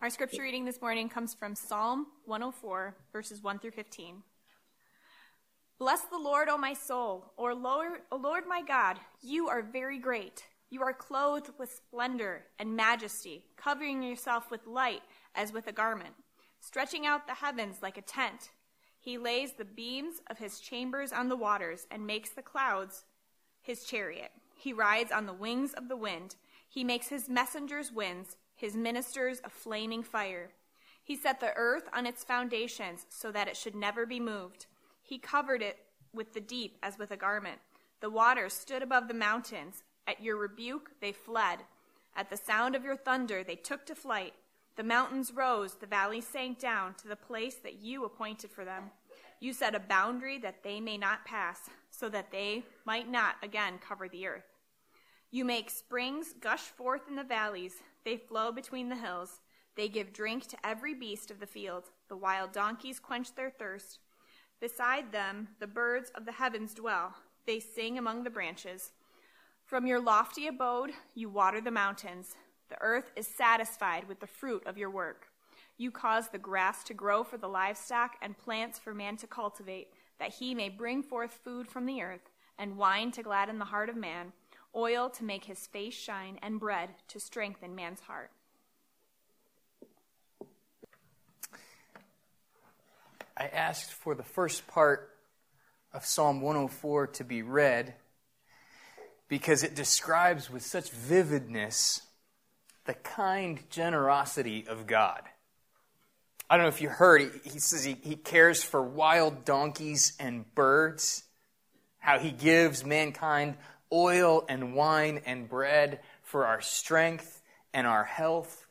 Our scripture reading this morning comes from Psalm 104, verses 1 through 15. Bless the Lord, O my soul, or Lord, o Lord my God, you are very great. You are clothed with splendor and majesty, covering yourself with light as with a garment, stretching out the heavens like a tent. He lays the beams of his chambers on the waters and makes the clouds his chariot. He rides on the wings of the wind. He makes his messengers winds his ministers a flaming fire. He set the earth on its foundations so that it should never be moved. He covered it with the deep as with a garment. The waters stood above the mountains. At your rebuke, they fled. At the sound of your thunder, they took to flight. The mountains rose, the valleys sank down to the place that you appointed for them. You set a boundary that they may not pass, so that they might not again cover the earth. You make springs gush forth in the valleys. They flow between the hills. They give drink to every beast of the field. The wild donkeys quench their thirst. Beside them, the birds of the heavens dwell. They sing among the branches. From your lofty abode, you water the mountains. The earth is satisfied with the fruit of your work. You cause the grass to grow for the livestock and plants for man to cultivate, that he may bring forth food from the earth, and wine to gladden the heart of man oil to make his face shine, and bread to strengthen man's heart. I asked for the first part of Psalm 104 to be read because it describes with such vividness the kind generosity of God. I don't know if you heard, he says he, he cares for wild donkeys and birds, how he gives mankind oil and wine and bread for our strength and our health.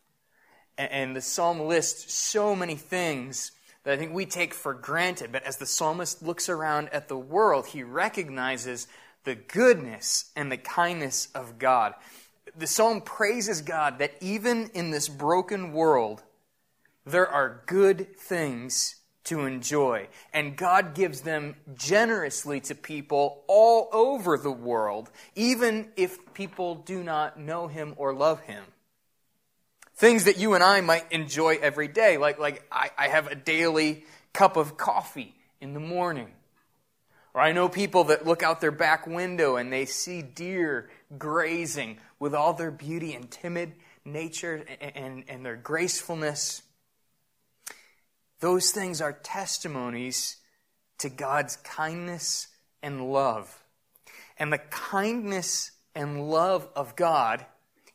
And the psalm lists so many things that I think we take for granted. But as the psalmist looks around at the world, he recognizes the goodness and the kindness of God. The psalm praises God that even in this broken world, there are good things to enjoy. And God gives them generously to people all over the world, even if people do not know Him or love Him. Things that you and I might enjoy every day, like, like I, I have a daily cup of coffee in the morning. Or I know people that look out their back window and they see deer grazing with all their beauty and timid nature and, and, and their gracefulness. Those things are testimonies to God's kindness and love. And the kindness and love of God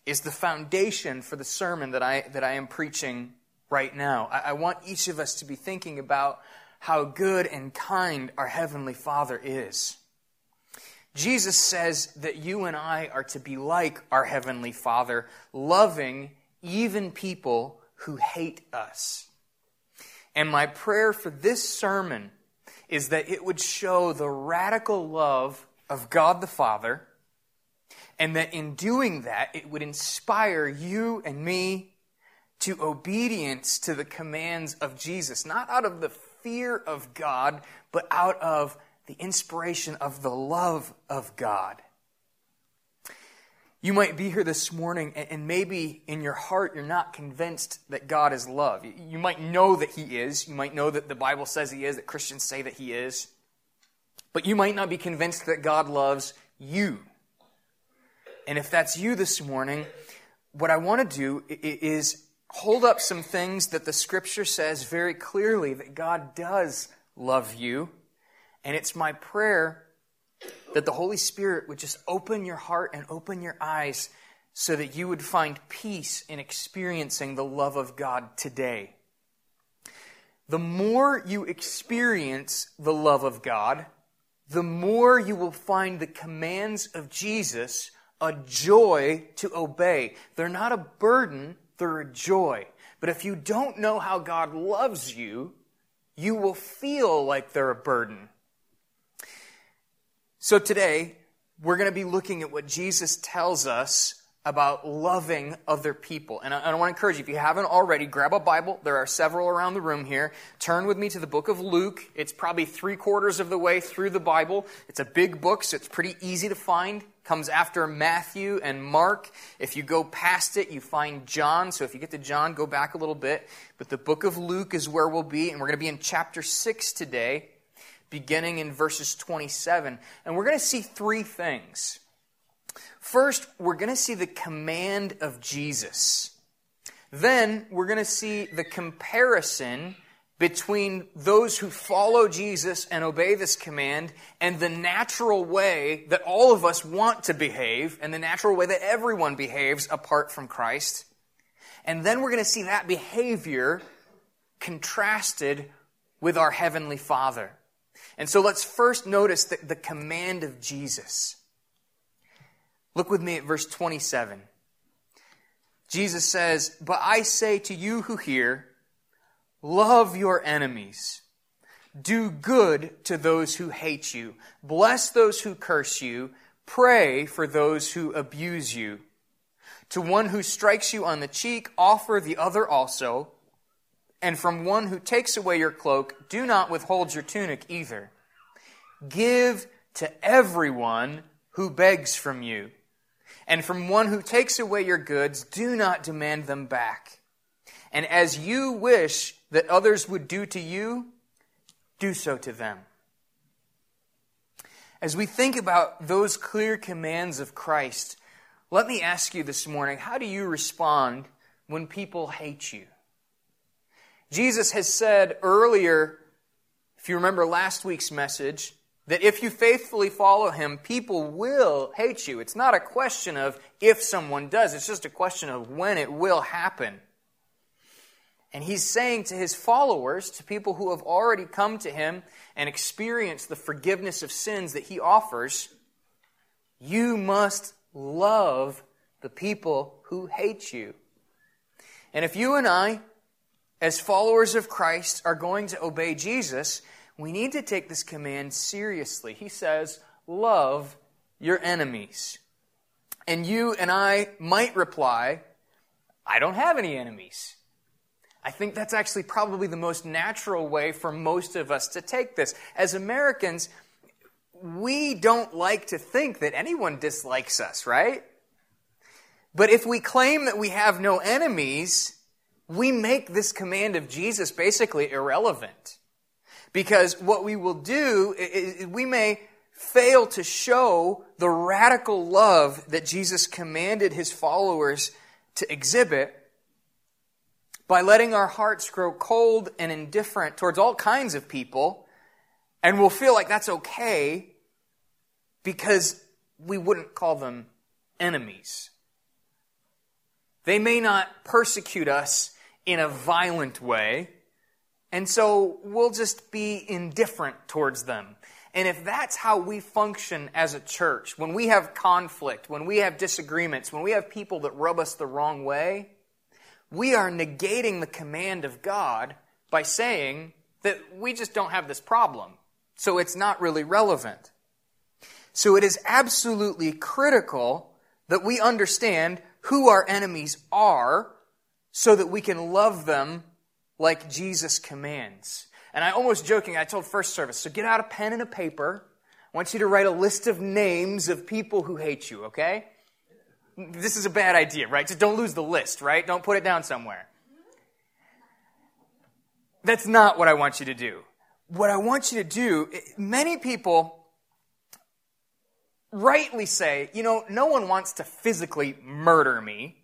is the foundation for the sermon that I, that I am preaching right now. I, I want each of us to be thinking about how good and kind our Heavenly Father is. Jesus says that you and I are to be like our Heavenly Father, loving even people who hate us. And my prayer for this sermon is that it would show the radical love of God the Father, and that in doing that, it would inspire you and me to obedience to the commands of Jesus, not out of the fear of God, but out of the inspiration of the love of God. You might be here this morning, and maybe in your heart you're not convinced that God is love. You might know that He is. You might know that the Bible says He is, that Christians say that He is. But you might not be convinced that God loves you. And if that's you this morning, what I want to do is hold up some things that the Scripture says very clearly that God does love you. And it's my prayer that the Holy Spirit would just open your heart and open your eyes so that you would find peace in experiencing the love of God today. The more you experience the love of God, the more you will find the commands of Jesus a joy to obey. They're not a burden, they're a joy. But if you don't know how God loves you, you will feel like they're a burden. So today, we're going to be looking at what Jesus tells us about loving other people. And I, I, want to encourage you, if you haven't already, grab a Bible. There are several around the room here. Turn with me to the book of Luke. It's probably three quarters of the way through the Bible. It's a big book, so it's pretty easy to find. Comes after Matthew and Mark. If you go past it, you find John. So if you get to John, go back a little bit. But the book of Luke is where we'll be, and we're going to be in chapter 6 today, beginning in verses 27. And we're going to see three things. First, we're going to see the command of Jesus. Then, we're going to see the comparison between those who follow Jesus and obey this command and the natural way that all of us want to behave and the natural way that everyone behaves apart from Christ. And then we're going to see that behavior contrasted with our Heavenly Father. And so let's first notice the, the command of Jesus. Look with me at verse 27. Jesus says, But I say to you who hear, love your enemies. Do good to those who hate you. Bless those who curse you. Pray for those who abuse you. To one who strikes you on the cheek, offer the other also. And from one who takes away your cloak, do not withhold your tunic either. Give to everyone who begs from you and from one who takes away your goods, do not demand them back. And as you wish that others would do to you, do so to them. As we think about those clear commands of Christ, let me ask you this morning how do you respond when people hate you? Jesus has said earlier, if you remember last week's message, that if you faithfully follow him, people will hate you. It's not a question of if someone does, it's just a question of when it will happen. And he's saying to his followers, to people who have already come to him and experienced the forgiveness of sins that he offers, you must love the people who hate you. And if you and I, as followers of Christ, are going to obey Jesus, we need to take this command seriously. He says, Love your enemies. And you and I might reply, I don't have any enemies. I think that's actually probably the most natural way for most of us to take this. As Americans, we don't like to think that anyone dislikes us, right? But if we claim that we have no enemies, we make this command of Jesus basically irrelevant. Because what we will do, is we may fail to show the radical love that Jesus commanded his followers to exhibit by letting our hearts grow cold and indifferent towards all kinds of people, and we'll feel like that's okay because we wouldn't call them enemies. They may not persecute us in a violent way and so we'll just be indifferent towards them. And if that's how we function as a church, when we have conflict, when we have disagreements, when we have people that rub us the wrong way, we are negating the command of God by saying that we just don't have this problem. So it's not really relevant. So it is absolutely critical that we understand who our enemies are so that we can love them like Jesus commands. And I almost joking, I told first service, so get out a pen and a paper. I want you to write a list of names of people who hate you, okay? This is a bad idea, right? Just don't lose the list, right? Don't put it down somewhere. That's not what I want you to do. What I want you to do, many people rightly say, you know, no one wants to physically murder me.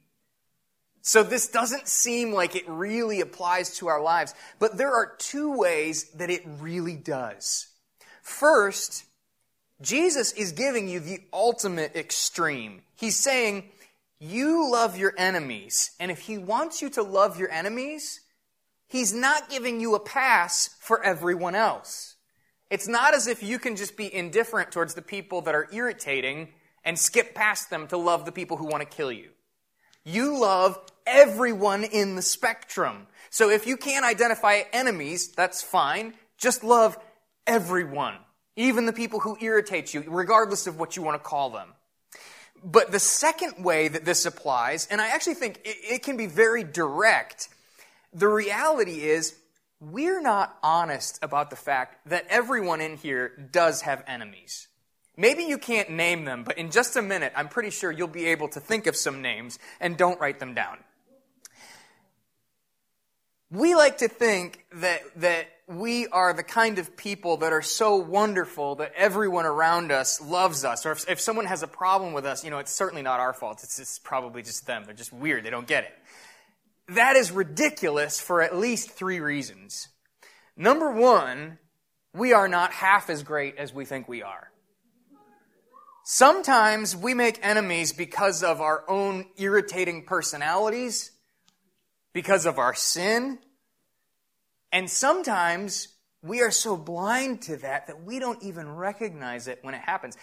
So this doesn't seem like it really applies to our lives, but there are two ways that it really does. First, Jesus is giving you the ultimate extreme. He's saying, you love your enemies. And if he wants you to love your enemies, he's not giving you a pass for everyone else. It's not as if you can just be indifferent towards the people that are irritating and skip past them to love the people who want to kill you. You love everyone in the spectrum. So if you can't identify enemies, that's fine. Just love everyone, even the people who irritate you, regardless of what you want to call them. But the second way that this applies, and I actually think it, it can be very direct, the reality is we're not honest about the fact that everyone in here does have enemies. Maybe you can't name them, but in just a minute, I'm pretty sure you'll be able to think of some names and don't write them down. We like to think that, that we are the kind of people that are so wonderful that everyone around us loves us. Or if, if someone has a problem with us, you know, it's certainly not our fault. It's, it's probably just them. They're just weird. They don't get it. That is ridiculous for at least three reasons. Number one, we are not half as great as we think we are. Sometimes we make enemies because of our own irritating personalities, because of our sin, and sometimes we are so blind to that that we don't even recognize it when it happens.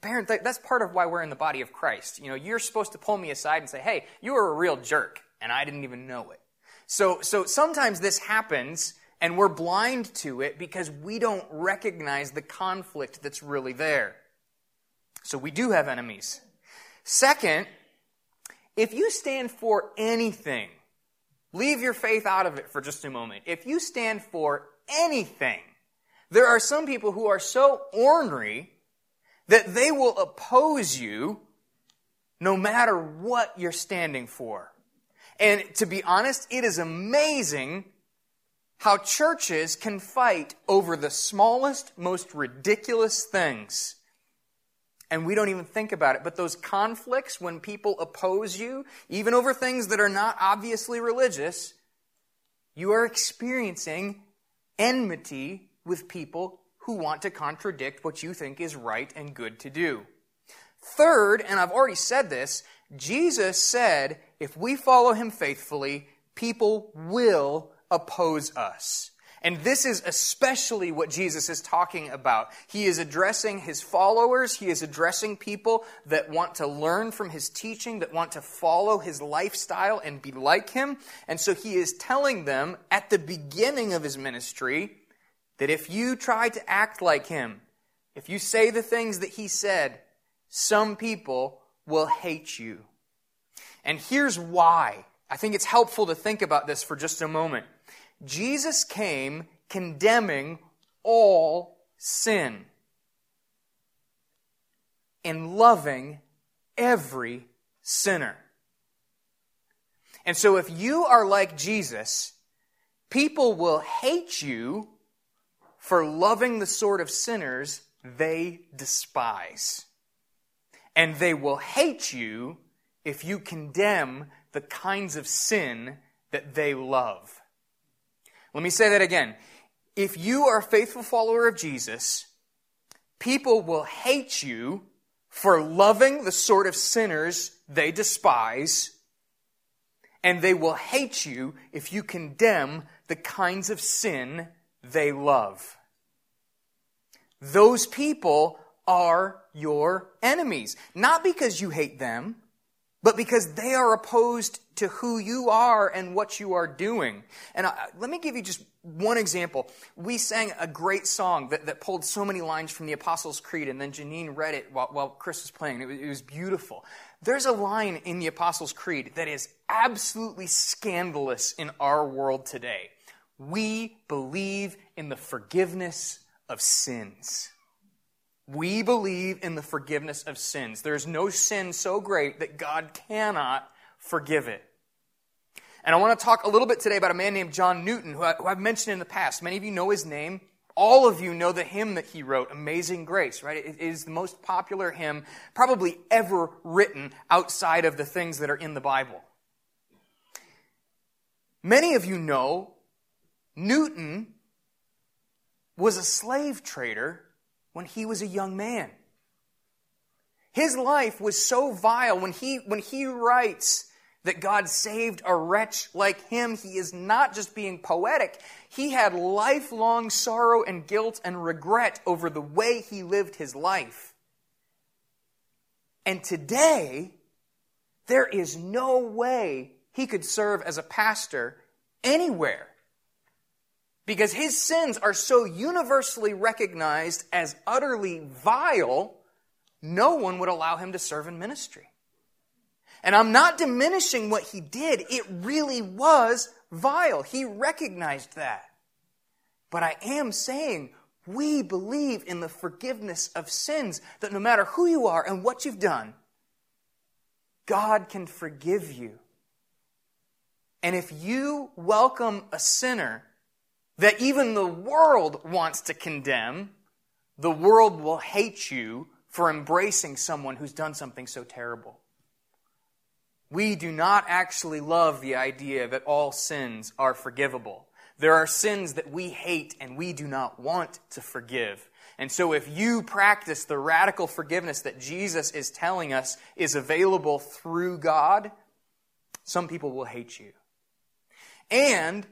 Parent, that's part of why we're in the body of Christ. You know, you're supposed to pull me aside and say, "Hey, you are a real jerk," and I didn't even know it. So, so sometimes this happens, and we're blind to it because we don't recognize the conflict that's really there. So we do have enemies. Second, if you stand for anything, leave your faith out of it for just a moment. If you stand for anything, there are some people who are so ornery that they will oppose you no matter what you're standing for. And to be honest, it is amazing how churches can fight over the smallest, most ridiculous things and we don't even think about it. But those conflicts, when people oppose you, even over things that are not obviously religious, you are experiencing enmity with people who want to contradict what you think is right and good to do. Third, and I've already said this, Jesus said if we follow him faithfully, people will oppose us. And this is especially what Jesus is talking about. He is addressing his followers, he is addressing people that want to learn from his teaching, that want to follow his lifestyle and be like him. And so he is telling them at the beginning of his ministry that if you try to act like him, if you say the things that he said, some people will hate you. And here's why. I think it's helpful to think about this for just a moment. Jesus came condemning all sin and loving every sinner. And so, if you are like Jesus, people will hate you for loving the sort of sinners they despise. And they will hate you if you condemn the kinds of sin that they love. Let me say that again. If you are a faithful follower of Jesus, people will hate you for loving the sort of sinners they despise, and they will hate you if you condemn the kinds of sin they love. Those people are your enemies. Not because you hate them, but because they are opposed to who you are and what you are doing. And I, let me give you just one example. We sang a great song that, that pulled so many lines from the Apostles' Creed, and then Janine read it while, while Chris was playing. It was, it was beautiful. There's a line in the Apostles' Creed that is absolutely scandalous in our world today. We believe in the forgiveness of sins. We believe in the forgiveness of sins. There's no sin so great that God cannot forgive it. And I want to talk a little bit today about a man named John Newton, who, I, have mentioned in the past. Many of you know his name. All of you know the hymn that he wrote, Amazing Grace, right? It is the most popular hymn probably ever written outside of the things that are in the Bible. Many of you know Newton was a slave trader when he was a young man. His life was so vile when he, when he writes that God saved a wretch like him, he is not just being poetic. He had lifelong sorrow and guilt and regret over the way he lived his life. And today, there is no way he could serve as a pastor anywhere because his sins are so universally recognized as utterly vile no one would allow him to serve in ministry. And I'm not diminishing what he did. It really was vile. He recognized that. But I am saying we believe in the forgiveness of sins, that no matter who you are and what you've done, God can forgive you. And if you welcome a sinner that even the world wants to condemn, the world will hate you for embracing someone who's done something so terrible. We do not actually love the idea that all sins are forgivable. There are sins that we hate and we do not want to forgive. And so, if you practice the radical forgiveness that Jesus is telling us is available through God, some people will hate you. And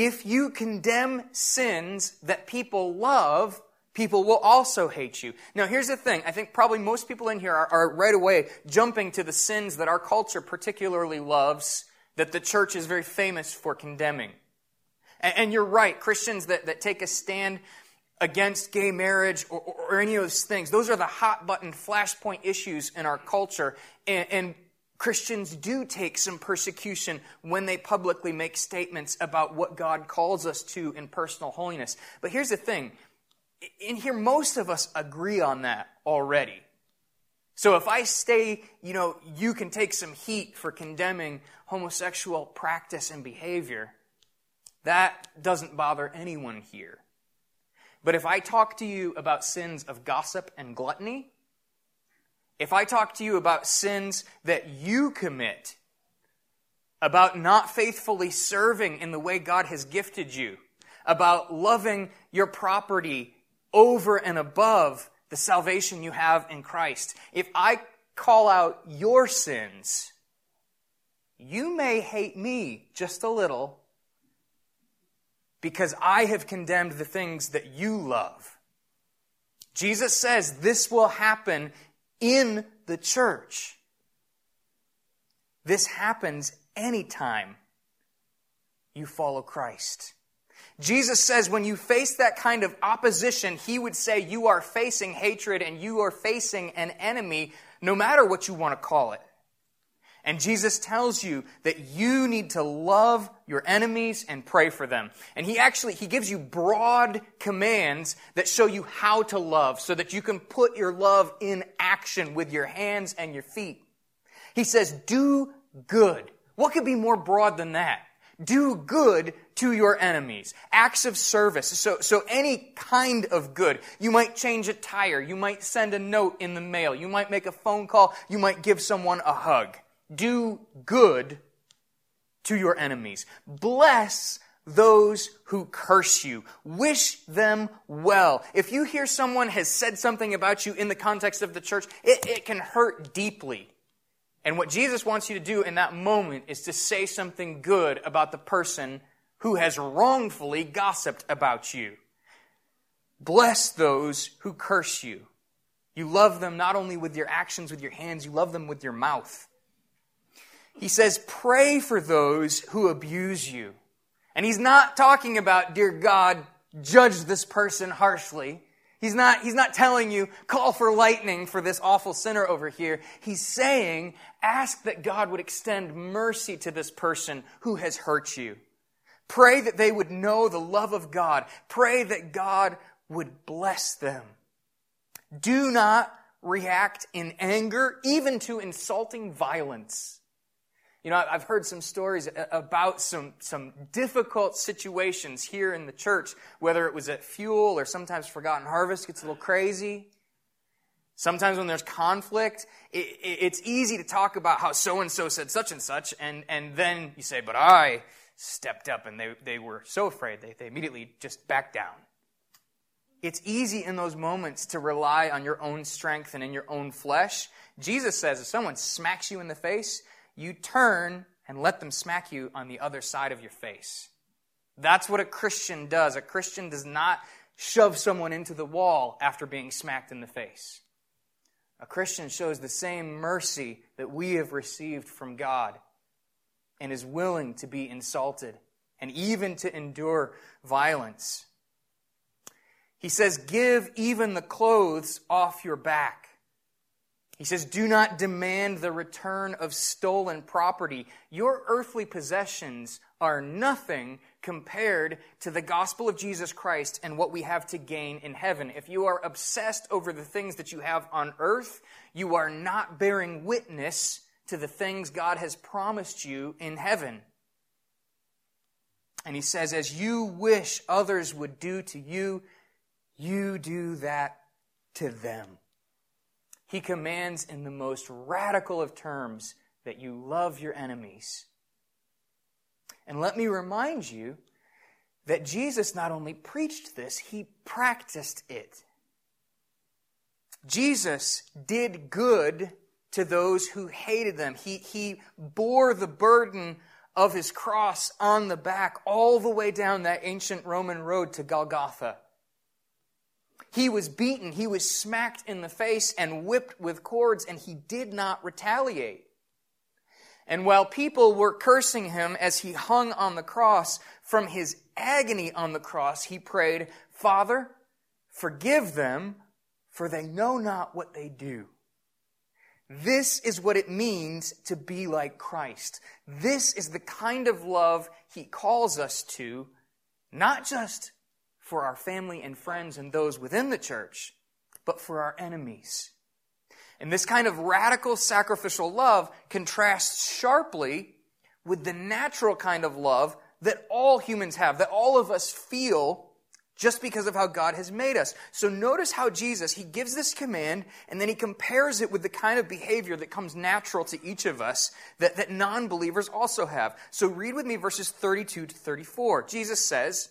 if you condemn sins that people love, people will also hate you. Now, here's the thing. I think probably most people in here are, are, right away jumping to the sins that our culture particularly loves, that the church is very famous for condemning. And, and you're right, Christians that, that take a stand against gay marriage or, or, any of those things, those are the hot button flashpoint issues in our culture. And, and Christians do take some persecution when they publicly make statements about what God calls us to in personal holiness. But here's the thing in here, most of us agree on that already. So if I say, you know, you can take some heat for condemning homosexual practice and behavior, that doesn't bother anyone here. But if I talk to you about sins of gossip and gluttony, if I talk to you about sins that you commit, about not faithfully serving in the way God has gifted you, about loving your property over and above the salvation you have in Christ, if I call out your sins, you may hate me just a little because I have condemned the things that you love. Jesus says this will happen in the church. This happens anytime you follow Christ. Jesus says when you face that kind of opposition, he would say you are facing hatred and you are facing an enemy, no matter what you want to call it. And Jesus tells you that you need to love your enemies and pray for them. And he actually, he gives you broad commands that show you how to love so that you can put your love in action with your hands and your feet. He says, do good. What could be more broad than that? Do good to your enemies. Acts of service. So, so any kind of good. You might change a tire. You might send a note in the mail. You might make a phone call. You might give someone a hug. Do good to your enemies. Bless those who curse you. Wish them well. If you hear someone has said something about you in the context of the church, it, it can hurt deeply. And what Jesus wants you to do in that moment is to say something good about the person who has wrongfully gossiped about you. Bless those who curse you. You love them not only with your actions, with your hands, you love them with your mouth. He says, pray for those who abuse you. And he's not talking about, dear God, judge this person harshly. He's not, he's not telling you, call for lightning for this awful sinner over here. He's saying, ask that God would extend mercy to this person who has hurt you. Pray that they would know the love of God. Pray that God would bless them. Do not react in anger, even to insulting violence. You know, I've heard some stories about some, some difficult situations here in the church, whether it was at Fuel or sometimes Forgotten Harvest gets a little crazy. Sometimes when there's conflict, it, it's easy to talk about how so and so said such and such, and, and then you say, but I stepped up and they, they were so afraid, they, they immediately just backed down. It's easy in those moments to rely on your own strength and in your own flesh. Jesus says if someone smacks you in the face, you turn and let them smack you on the other side of your face. That's what a Christian does. A Christian does not shove someone into the wall after being smacked in the face. A Christian shows the same mercy that we have received from God and is willing to be insulted and even to endure violence. He says, Give even the clothes off your back. He says, Do not demand the return of stolen property. Your earthly possessions are nothing compared to the gospel of Jesus Christ and what we have to gain in heaven. If you are obsessed over the things that you have on earth, you are not bearing witness to the things God has promised you in heaven. And he says, As you wish others would do to you, you do that to them he commands in the most radical of terms that you love your enemies. And let me remind you that Jesus not only preached this, he practiced it. Jesus did good to those who hated them. He, he bore the burden of his cross on the back all the way down that ancient Roman road to Golgotha. He was beaten, he was smacked in the face and whipped with cords, and he did not retaliate. And while people were cursing him as he hung on the cross, from his agony on the cross, he prayed, Father, forgive them, for they know not what they do. This is what it means to be like Christ. This is the kind of love he calls us to, not just for our family and friends and those within the church, but for our enemies. And this kind of radical sacrificial love contrasts sharply with the natural kind of love that all humans have, that all of us feel just because of how God has made us. So notice how Jesus, he gives this command and then he compares it with the kind of behavior that comes natural to each of us that, that non believers also have. So read with me verses 32 to 34. Jesus says,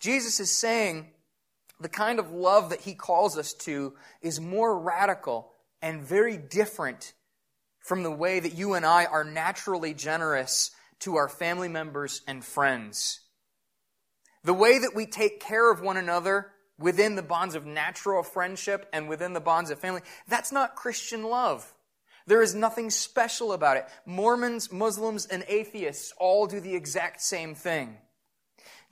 Jesus is saying the kind of love that he calls us to is more radical and very different from the way that you and I are naturally generous to our family members and friends. The way that we take care of one another within the bonds of natural friendship and within the bonds of family, that's not Christian love. There is nothing special about it. Mormons, Muslims, and atheists all do the exact same thing.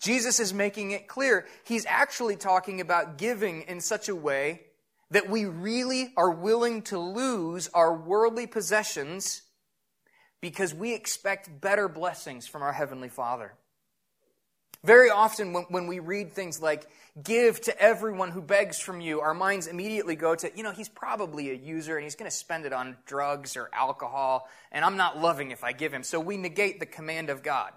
Jesus is making it clear. He's actually talking about giving in such a way that we really are willing to lose our worldly possessions because we expect better blessings from our Heavenly Father. Very often, when, when we read things like, give to everyone who begs from you, our minds immediately go to, you know, he's probably a user and he's going to spend it on drugs or alcohol, and I'm not loving if I give him. So we negate the command of God.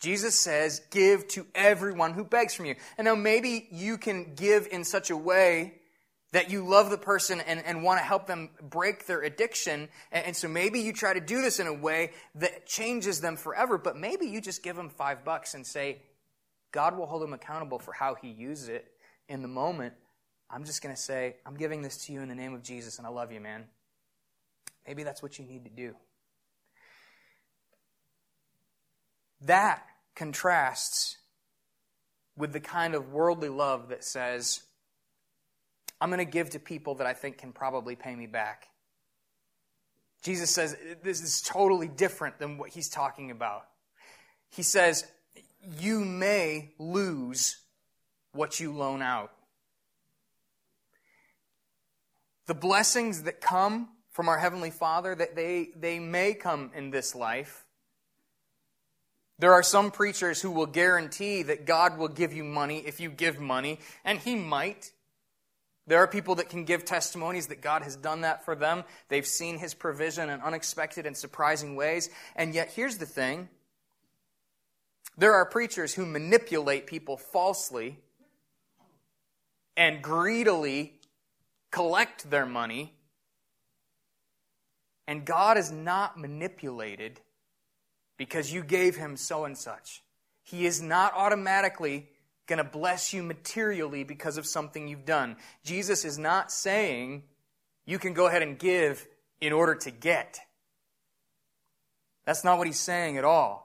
Jesus says, give to everyone who begs from you. And now maybe you can give in such a way that you love the person and, and want to help them break their addiction. And, and, so maybe you try to do this in a way that changes them forever, but maybe you just give them five bucks and say, God will hold him accountable for how he uses it in the moment. I'm just going to say, I'm giving this to you in the name of Jesus, and I love you, man. Maybe that's what you need to do. That contrasts with the kind of worldly love that says, I'm going to give to people that I think can probably pay me back. Jesus says this is totally different than what he's talking about. He says, You may lose what you loan out. The blessings that come from our Heavenly Father, that they, they may come in this life, there are some preachers who will guarantee that God will give you money if you give money, and He might. There are people that can give testimonies that God has done that for them. They've seen His provision in unexpected and surprising ways. And yet, here's the thing there are preachers who manipulate people falsely and greedily collect their money. And God is not manipulated because you gave him so and such. He is not automatically going to bless you materially because of something you've done. Jesus is not saying you can go ahead and give in order to get. That's not what he's saying at all.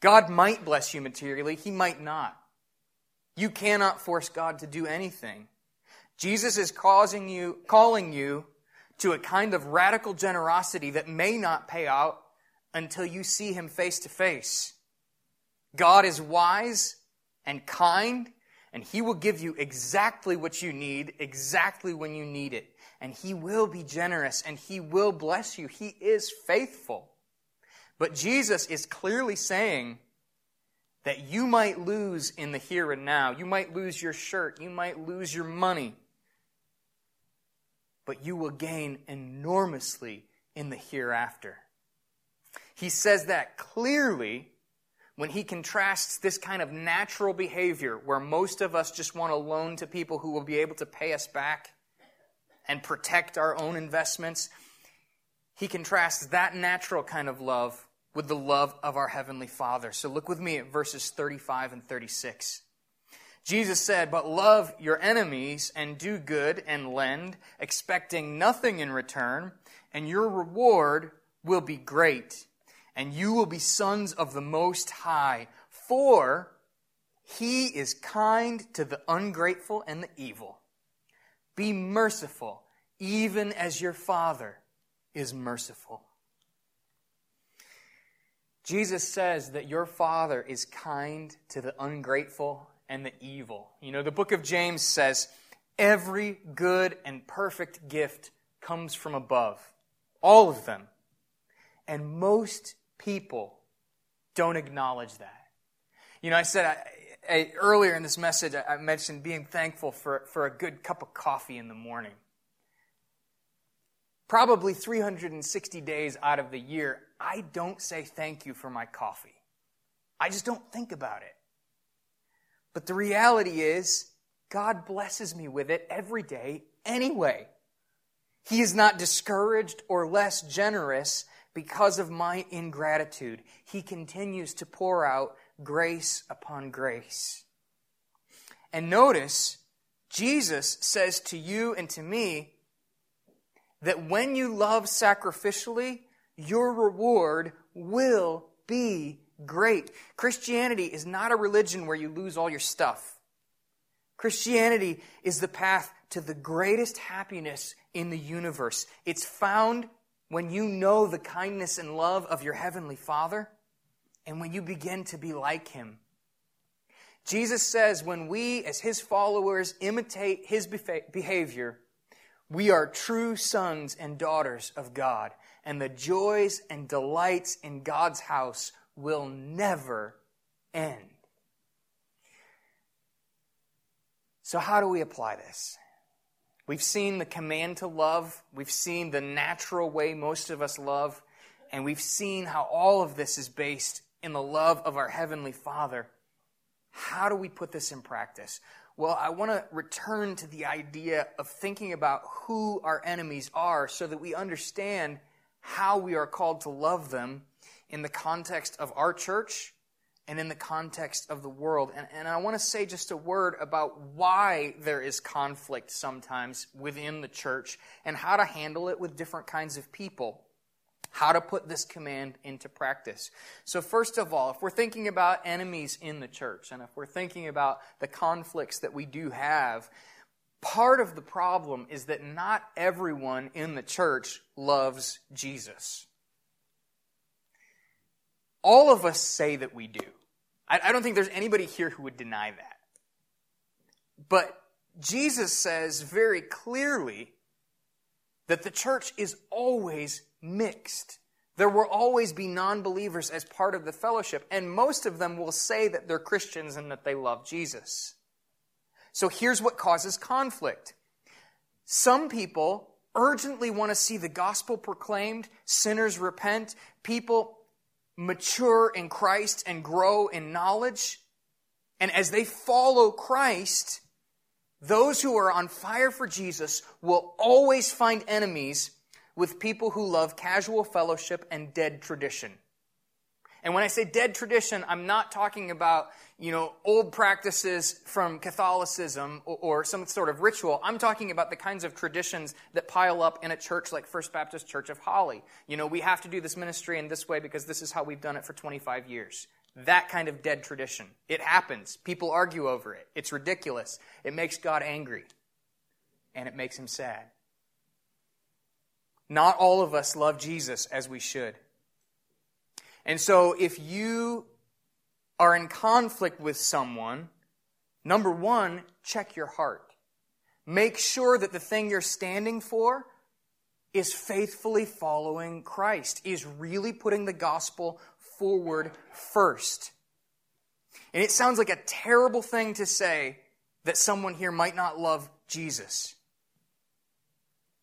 God might bless you materially, he might not. You cannot force God to do anything. Jesus is causing you, calling you to a kind of radical generosity that may not pay out until you see him face to face. God is wise and kind, and he will give you exactly what you need, exactly when you need it. And he will be generous and he will bless you. He is faithful. But Jesus is clearly saying that you might lose in the here and now. You might lose your shirt. You might lose your money. But you will gain enormously in the hereafter. He says that clearly when he contrasts this kind of natural behavior where most of us just want to loan to people who will be able to pay us back and protect our own investments. He contrasts that natural kind of love with the love of our Heavenly Father. So look with me at verses 35 and 36. Jesus said, But love your enemies and do good and lend, expecting nothing in return, and your reward will be great and you will be sons of the Most High, for he is kind to the ungrateful and the evil. Be merciful, even as your Father is merciful. Jesus says that your Father is kind to the ungrateful and the evil. You know, the book of James says, every good and perfect gift comes from above. All of them. And most people don't acknowledge that. You know, I said I, I, earlier in this message, I, I mentioned being thankful for, for a good cup of coffee in the morning. Probably 360 days out of the year, I don't say thank you for my coffee. I just don't think about it. But the reality is, God blesses me with it every day anyway. He is not discouraged or less generous because of my ingratitude, he continues to pour out grace upon grace. And notice, Jesus says to you and to me that when you love sacrificially, your reward will be great. Christianity is not a religion where you lose all your stuff. Christianity is the path to the greatest happiness in the universe. It's found when you know the kindness and love of your Heavenly Father, and when you begin to be like Him. Jesus says when we, as His followers, imitate His behavior, we are true sons and daughters of God, and the joys and delights in God's house will never end. So, how do we apply this? We've seen the command to love. We've seen the natural way most of us love. And we've seen how all of this is based in the love of our Heavenly Father. How do we put this in practice? Well, I want to return to the idea of thinking about who our enemies are so that we understand how we are called to love them in the context of our church and in the context of the world. And, and I want to say just a word about why there is conflict sometimes within the church and how to handle it with different kinds of people. How to put this command into practice. So, first of all, if we're thinking about enemies in the church and if we're thinking about the conflicts that we do have, part of the problem is that not everyone in the church loves Jesus. All of us say that we do. I, I don't think there's anybody here who would deny that. But Jesus says very clearly that the church is always mixed. There will always be non believers as part of the fellowship, and most of them will say that they're Christians and that they love Jesus. So here's what causes conflict. Some people urgently want to see the gospel proclaimed, sinners repent, people mature in Christ and grow in knowledge. And as they follow Christ, those who are on fire for Jesus will always find enemies with people who love casual fellowship and dead tradition. And when I say dead tradition, I'm not talking about, you know, old practices from Catholicism or, or, some sort of ritual. I'm talking about the kinds of traditions that pile up in a church like First Baptist Church of Holly. You know, we have to do this ministry in this way because this is how we've done it for 25 years. That kind of dead tradition. It happens. People argue over it. It's ridiculous. It makes God angry. And it makes him sad. Not all of us love Jesus as we should. And so if you are in conflict with someone, number one, check your heart. Make sure that the thing you're standing for is faithfully following Christ, is really putting the gospel forward first. And it sounds like a terrible thing to say that someone here might not love Jesus.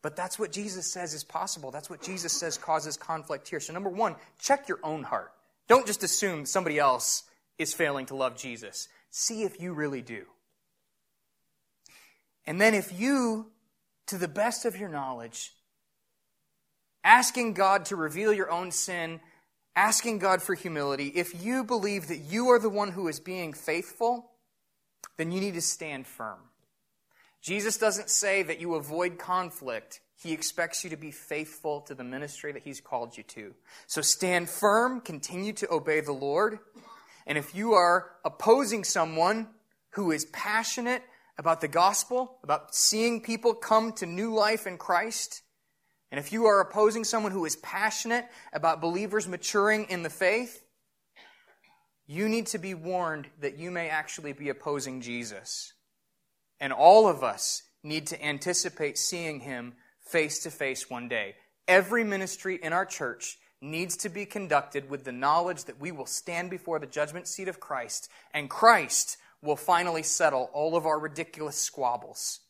But that's what Jesus says is possible. That's what Jesus says causes conflict here. So, number one, check your own heart. Don't just assume somebody else is failing to love Jesus. See if you really do. And then, if you, to the best of your knowledge, asking God to reveal your own sin, asking God for humility, if you believe that you are the one who is being faithful, then you need to stand firm. Jesus doesn't say that you avoid conflict. He expects you to be faithful to the ministry that He's called you to. So stand firm, continue to obey the Lord. And if you are opposing someone who is passionate about the gospel, about seeing people come to new life in Christ, and if you are opposing someone who is passionate about believers maturing in the faith, you need to be warned that you may actually be opposing Jesus. And all of us need to anticipate seeing him face to face one day. Every ministry in our church needs to be conducted with the knowledge that we will stand before the judgment seat of Christ, and Christ will finally settle all of our ridiculous squabbles.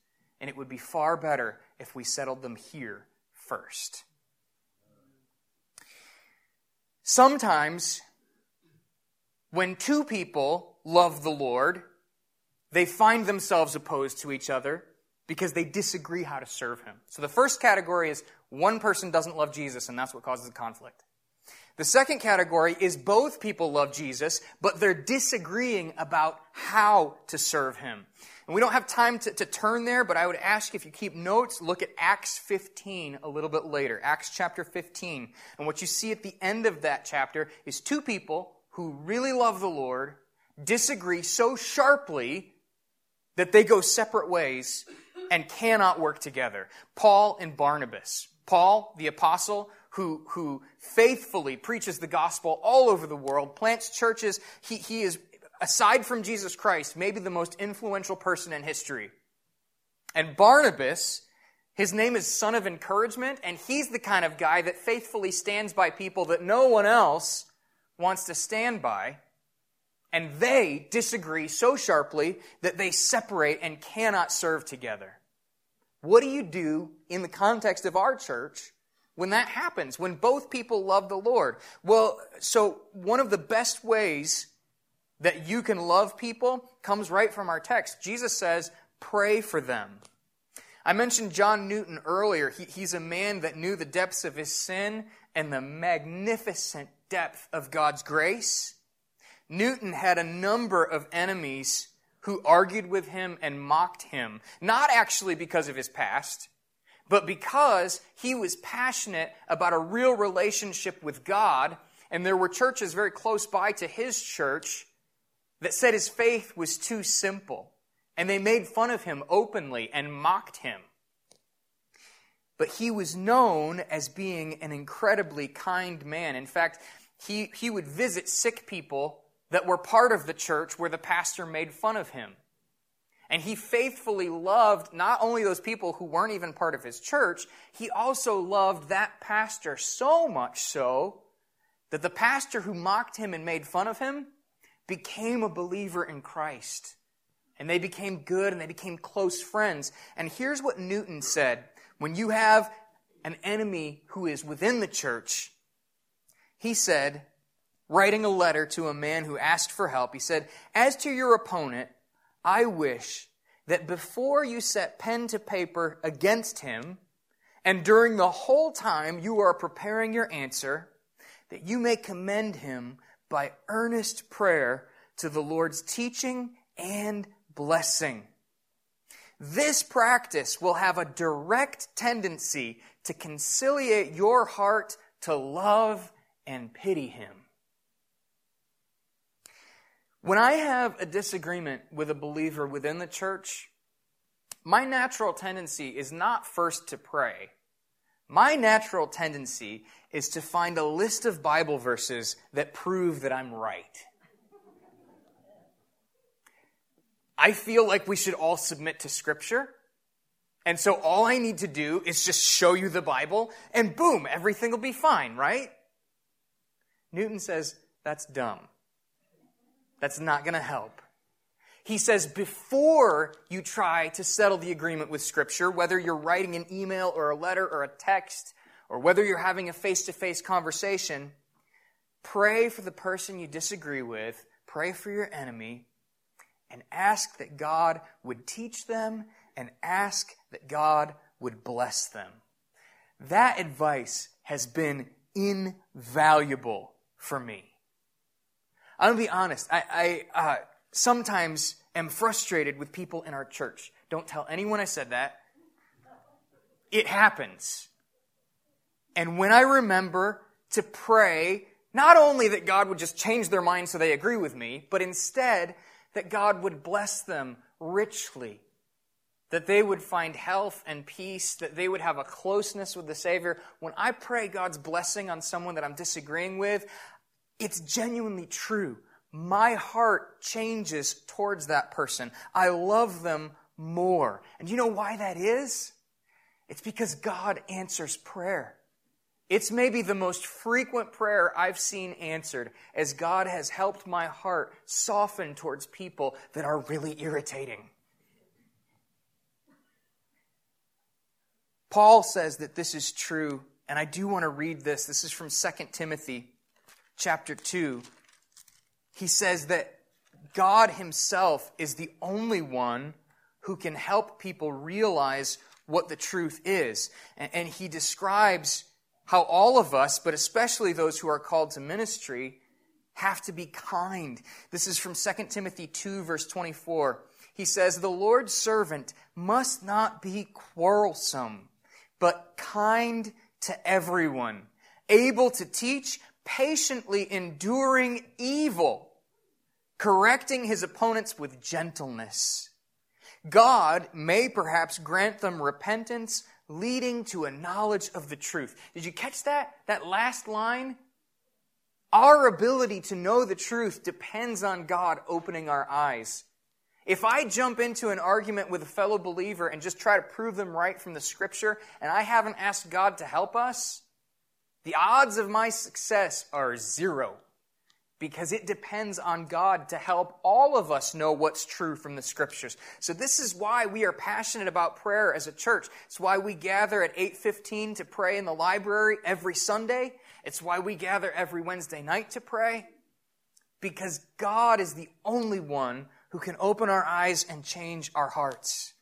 And it would be far better if we settled them here first. Sometimes, when two people love the Lord, they find themselves opposed to each other because they disagree how to serve him. So the first category is one person doesn't love Jesus, and that's what causes the conflict. The second category is both people love Jesus, but they're disagreeing about how to serve him. And we don't have time to, to turn there, but I would ask if you keep notes, look at Acts 15 a little bit later. Acts chapter 15. And what you see at the end of that chapter is two people who really love the Lord disagree so sharply that they go separate ways and cannot work together. Paul and Barnabas. Paul, the apostle, who, who faithfully preaches the gospel all over the world, plants churches. He, he is, aside from Jesus Christ, maybe the most influential person in history. And Barnabas, his name is Son of Encouragement, and he's the kind of guy that faithfully stands by people that no one else wants to stand by and they disagree so sharply that they separate and cannot serve together. What do you do in the context of our church when that happens, when both people love the Lord? Well, so one of the best ways that you can love people comes right from our text. Jesus says, pray for them. I mentioned John Newton earlier. He, he's a man that knew the depths of his sin and the magnificent depth of God's grace. Newton had a number of enemies who argued with him and mocked him, not actually because of his past, but because he was passionate about a real relationship with God, and there were churches very close by to his church that said his faith was too simple, and they made fun of him openly and mocked him. But he was known as being an incredibly kind man. In fact, he, he would visit sick people that were part of the church where the pastor made fun of him. And he faithfully loved not only those people who weren't even part of his church, he also loved that pastor so much so that the pastor who mocked him and made fun of him became a believer in Christ. And they became good and they became close friends. And here's what Newton said when you have an enemy who is within the church, he said, writing a letter to a man who asked for help, he said, As to your opponent, I wish that before you set pen to paper against him, and during the whole time you are preparing your answer, that you may commend him by earnest prayer to the Lord's teaching and blessing. This practice will have a direct tendency to conciliate your heart to love and pity Him. When I have a disagreement with a believer within the church, my natural tendency is not first to pray. My natural tendency is to find a list of Bible verses that prove that I'm right. I feel like we should all submit to Scripture. And so all I need to do is just show you the Bible, and boom, everything will be fine, right? Newton says, that's dumb. That's not going to help. He says, before you try to settle the agreement with Scripture, whether you're writing an email or a letter or a text, or whether you're having a face to face conversation, pray for the person you disagree with, pray for your enemy, and ask that God would teach them and ask that God would bless them. That advice has been invaluable for me. I'm gonna be honest. I, I uh, sometimes am frustrated with people in our church. Don't tell anyone I said that. It happens. And when I remember to pray, not only that God would just change their mind so they agree with me, but instead that God would bless them richly, that they would find health and peace, that they would have a closeness with the Savior. When I pray God's blessing on someone that I'm disagreeing with, it's genuinely true. My heart changes towards that person. I love them more. And you know why that is? It's because God answers prayer. It's maybe the most frequent prayer I've seen answered as God has helped my heart soften towards people that are really irritating. Paul says that this is true, and I do want to read this. This is from 2 Timothy chapter 2. He says that God Himself is the only one who can help people realize what the truth is. And, He describes how all of us, but especially those who are called to ministry, have to be kind. This is from 2 Timothy 2, verse 24. He says, The Lord's servant must not be quarrelsome, but kind to everyone, able to teach, patiently enduring evil, correcting his opponents with gentleness. God may perhaps grant them repentance leading to a knowledge of the truth. Did you catch that? That last line? Our ability to know the truth depends on God opening our eyes. If I jump into an argument with a fellow believer and just try to prove them right from the scripture, and I haven't asked God to help us, the odds of my success are zero because it depends on God to help all of us know what's true from the scriptures. So this is why we are passionate about prayer as a church. It's why we gather at 8:15 to pray in the library every Sunday. It's why we gather every Wednesday night to pray because God is the only one who can open our eyes and change our hearts.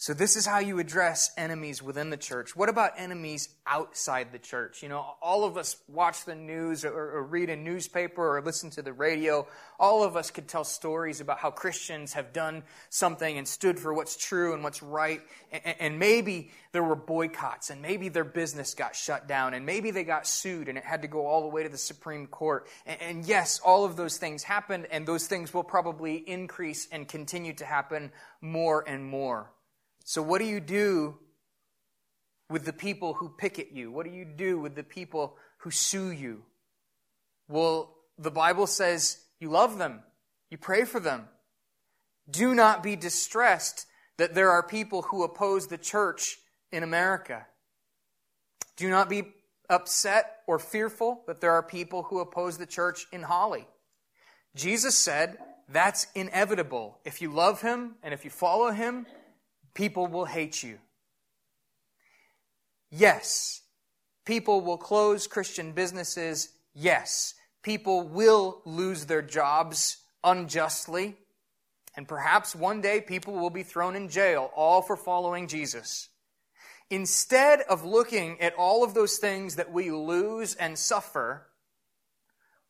So, this is how you address enemies within the church. What about enemies outside the church? You know, all of us watch the news or, or, read a newspaper or listen to the radio. All of us could tell stories about how Christians have done something and stood for what's true and what's right. And, and maybe there were boycotts, and maybe their business got shut down, and maybe they got sued and it had to go all the way to the Supreme Court. And, and yes, all of those things happened, and those things will probably increase and continue to happen more and more. So, what do you do with the people who picket you? What do you do with the people who sue you? Well, the Bible says you love them, you pray for them. Do not be distressed that there are people who oppose the church in America. Do not be upset or fearful that there are people who oppose the church in Holly. Jesus said that's inevitable. If you love him and if you follow him, people will hate you. Yes, people will close Christian businesses. Yes, people will lose their jobs unjustly. And perhaps one day people will be thrown in jail, all for following Jesus. Instead of looking at all of those things that we lose and suffer,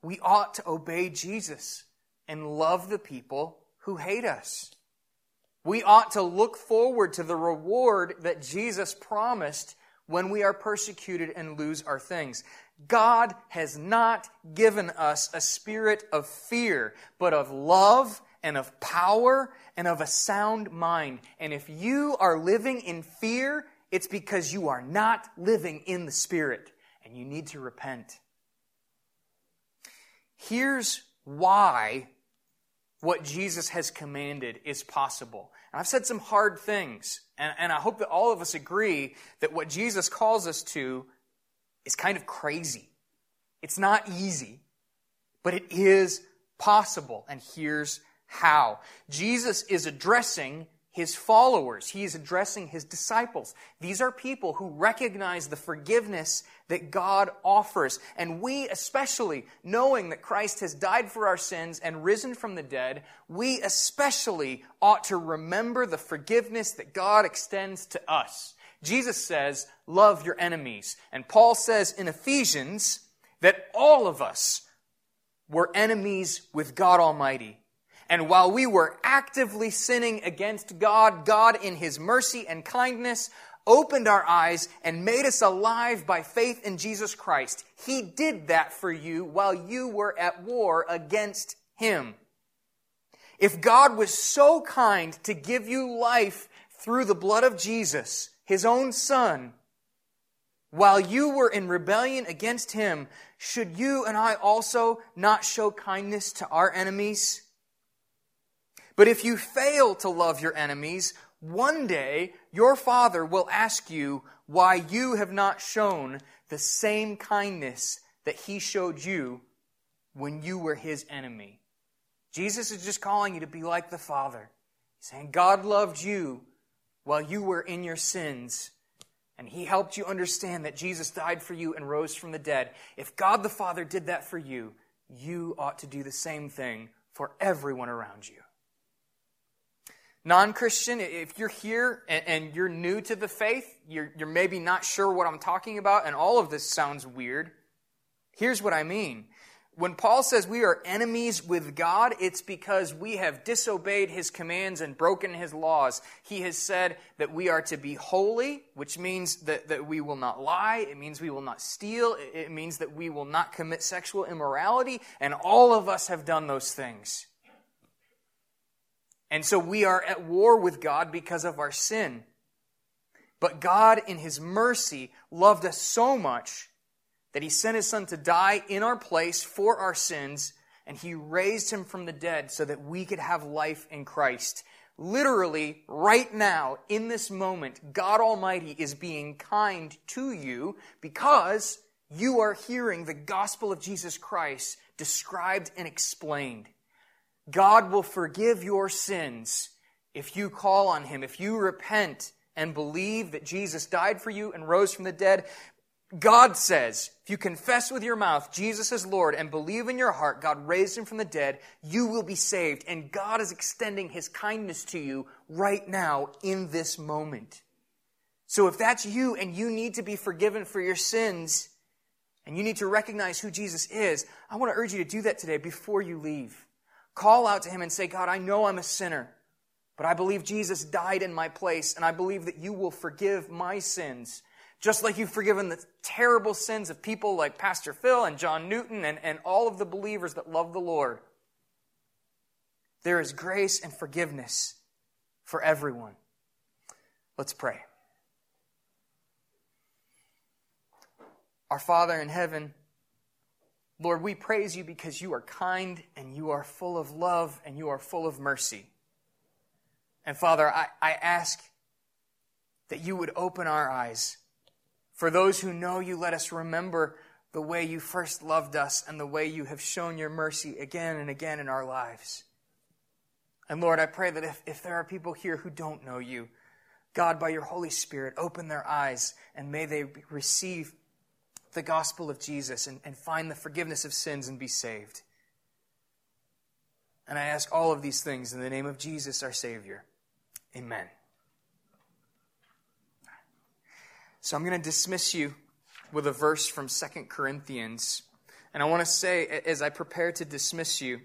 we ought to obey Jesus and love the people who hate us. We ought to look forward to the reward that Jesus promised when we are persecuted and lose our things. God has not given us a spirit of fear, but of love and of power and of a sound mind. And if you are living in fear, it's because you are not living in the Spirit and you need to repent. Here's why what Jesus has commanded is possible. And I've said some hard things, and, and I hope that all of us agree that what Jesus calls us to is kind of crazy. It's not easy, but it is possible. And here's how. Jesus is addressing his followers. He is addressing his disciples. These are people who recognize the forgiveness that God offers. And we, especially, knowing that Christ has died for our sins and risen from the dead, we especially ought to remember the forgiveness that God extends to us. Jesus says, love your enemies. And Paul says in Ephesians that all of us were enemies with God Almighty. And while we were actively sinning against God, God, in His mercy and kindness, opened our eyes and made us alive by faith in Jesus Christ. He did that for you while you were at war against Him. If God was so kind to give you life through the blood of Jesus, His own Son, while you were in rebellion against Him, should you and I also not show kindness to our enemies? But if you fail to love your enemies, one day your Father will ask you why you have not shown the same kindness that He showed you when you were His enemy. Jesus is just calling you to be like the Father. He's saying, God loved you while you were in your sins. And he helped you understand that Jesus died for you and rose from the dead. If God the Father did that for you, you ought to do the same thing for everyone around you. Non Christian, if you're here and, you're new to the faith, you're, you're maybe not sure what I'm talking about, and all of this sounds weird. Here's what I mean. When Paul says we are enemies with God, it's because we have disobeyed his commands and broken his laws. He has said that we are to be holy, which means that, that we will not lie. It means we will not steal. It means that we will not commit sexual immorality. And all of us have done those things. And so we are at war with God because of our sin. But God, in His mercy, loved us so much that He sent His Son to die in our place for our sins, and He raised Him from the dead so that we could have life in Christ. Literally, right now, in this moment, God Almighty is being kind to you because you are hearing the gospel of Jesus Christ described and explained. God will forgive your sins if you call on Him, if you repent and believe that Jesus died for you and rose from the dead. God says, if you confess with your mouth Jesus is Lord and believe in your heart God raised him from the dead, you will be saved. And God is extending his kindness to you right now in this moment. So if that's you and you need to be forgiven for your sins and you need to recognize who Jesus is, I want to urge you to do that today before you leave. Call out to Him and say, God, I know I'm a sinner, but I believe Jesus died in my place, and I believe that you will forgive my sins. Just like you've forgiven the terrible sins of people like Pastor Phil and John Newton and, and all of the believers that love the Lord. There is grace and forgiveness for everyone. Let's pray. Our Father in heaven, Lord, we praise you because you are kind and you are full of love and you are full of mercy. And Father, I, I ask that you would open our eyes. For those who know you, let us remember the way you first loved us and the way you have shown your mercy again and again in our lives. And Lord, I pray that if, if there are people here who don't know you, God, by your Holy Spirit, open their eyes and may they receive the gospel of Jesus and, and find the forgiveness of sins and be saved. And I ask all of these things in the name of Jesus, our Savior. Amen. So I'm going to dismiss you with a verse from 2 Corinthians. And I want to say, as I prepare to dismiss you,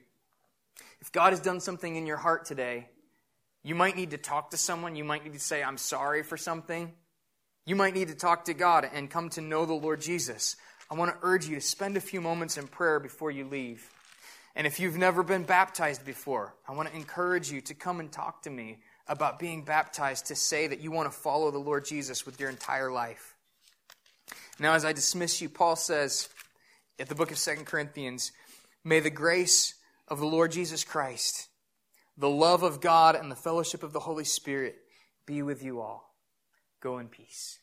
if God has done something in your heart today, you might need to talk to someone. You might need to say, I'm sorry for something. You might need to talk to God and come to know the Lord Jesus. I want to urge you to spend a few moments in prayer before you leave. And if you've never been baptized before, I want to encourage you to come and talk to me about being baptized to say that you want to follow the Lord Jesus with your entire life. Now, as I dismiss you, Paul says at the book of Second Corinthians, May the grace of the Lord Jesus Christ, the love of God, and the fellowship of the Holy Spirit be with you all. Go in peace.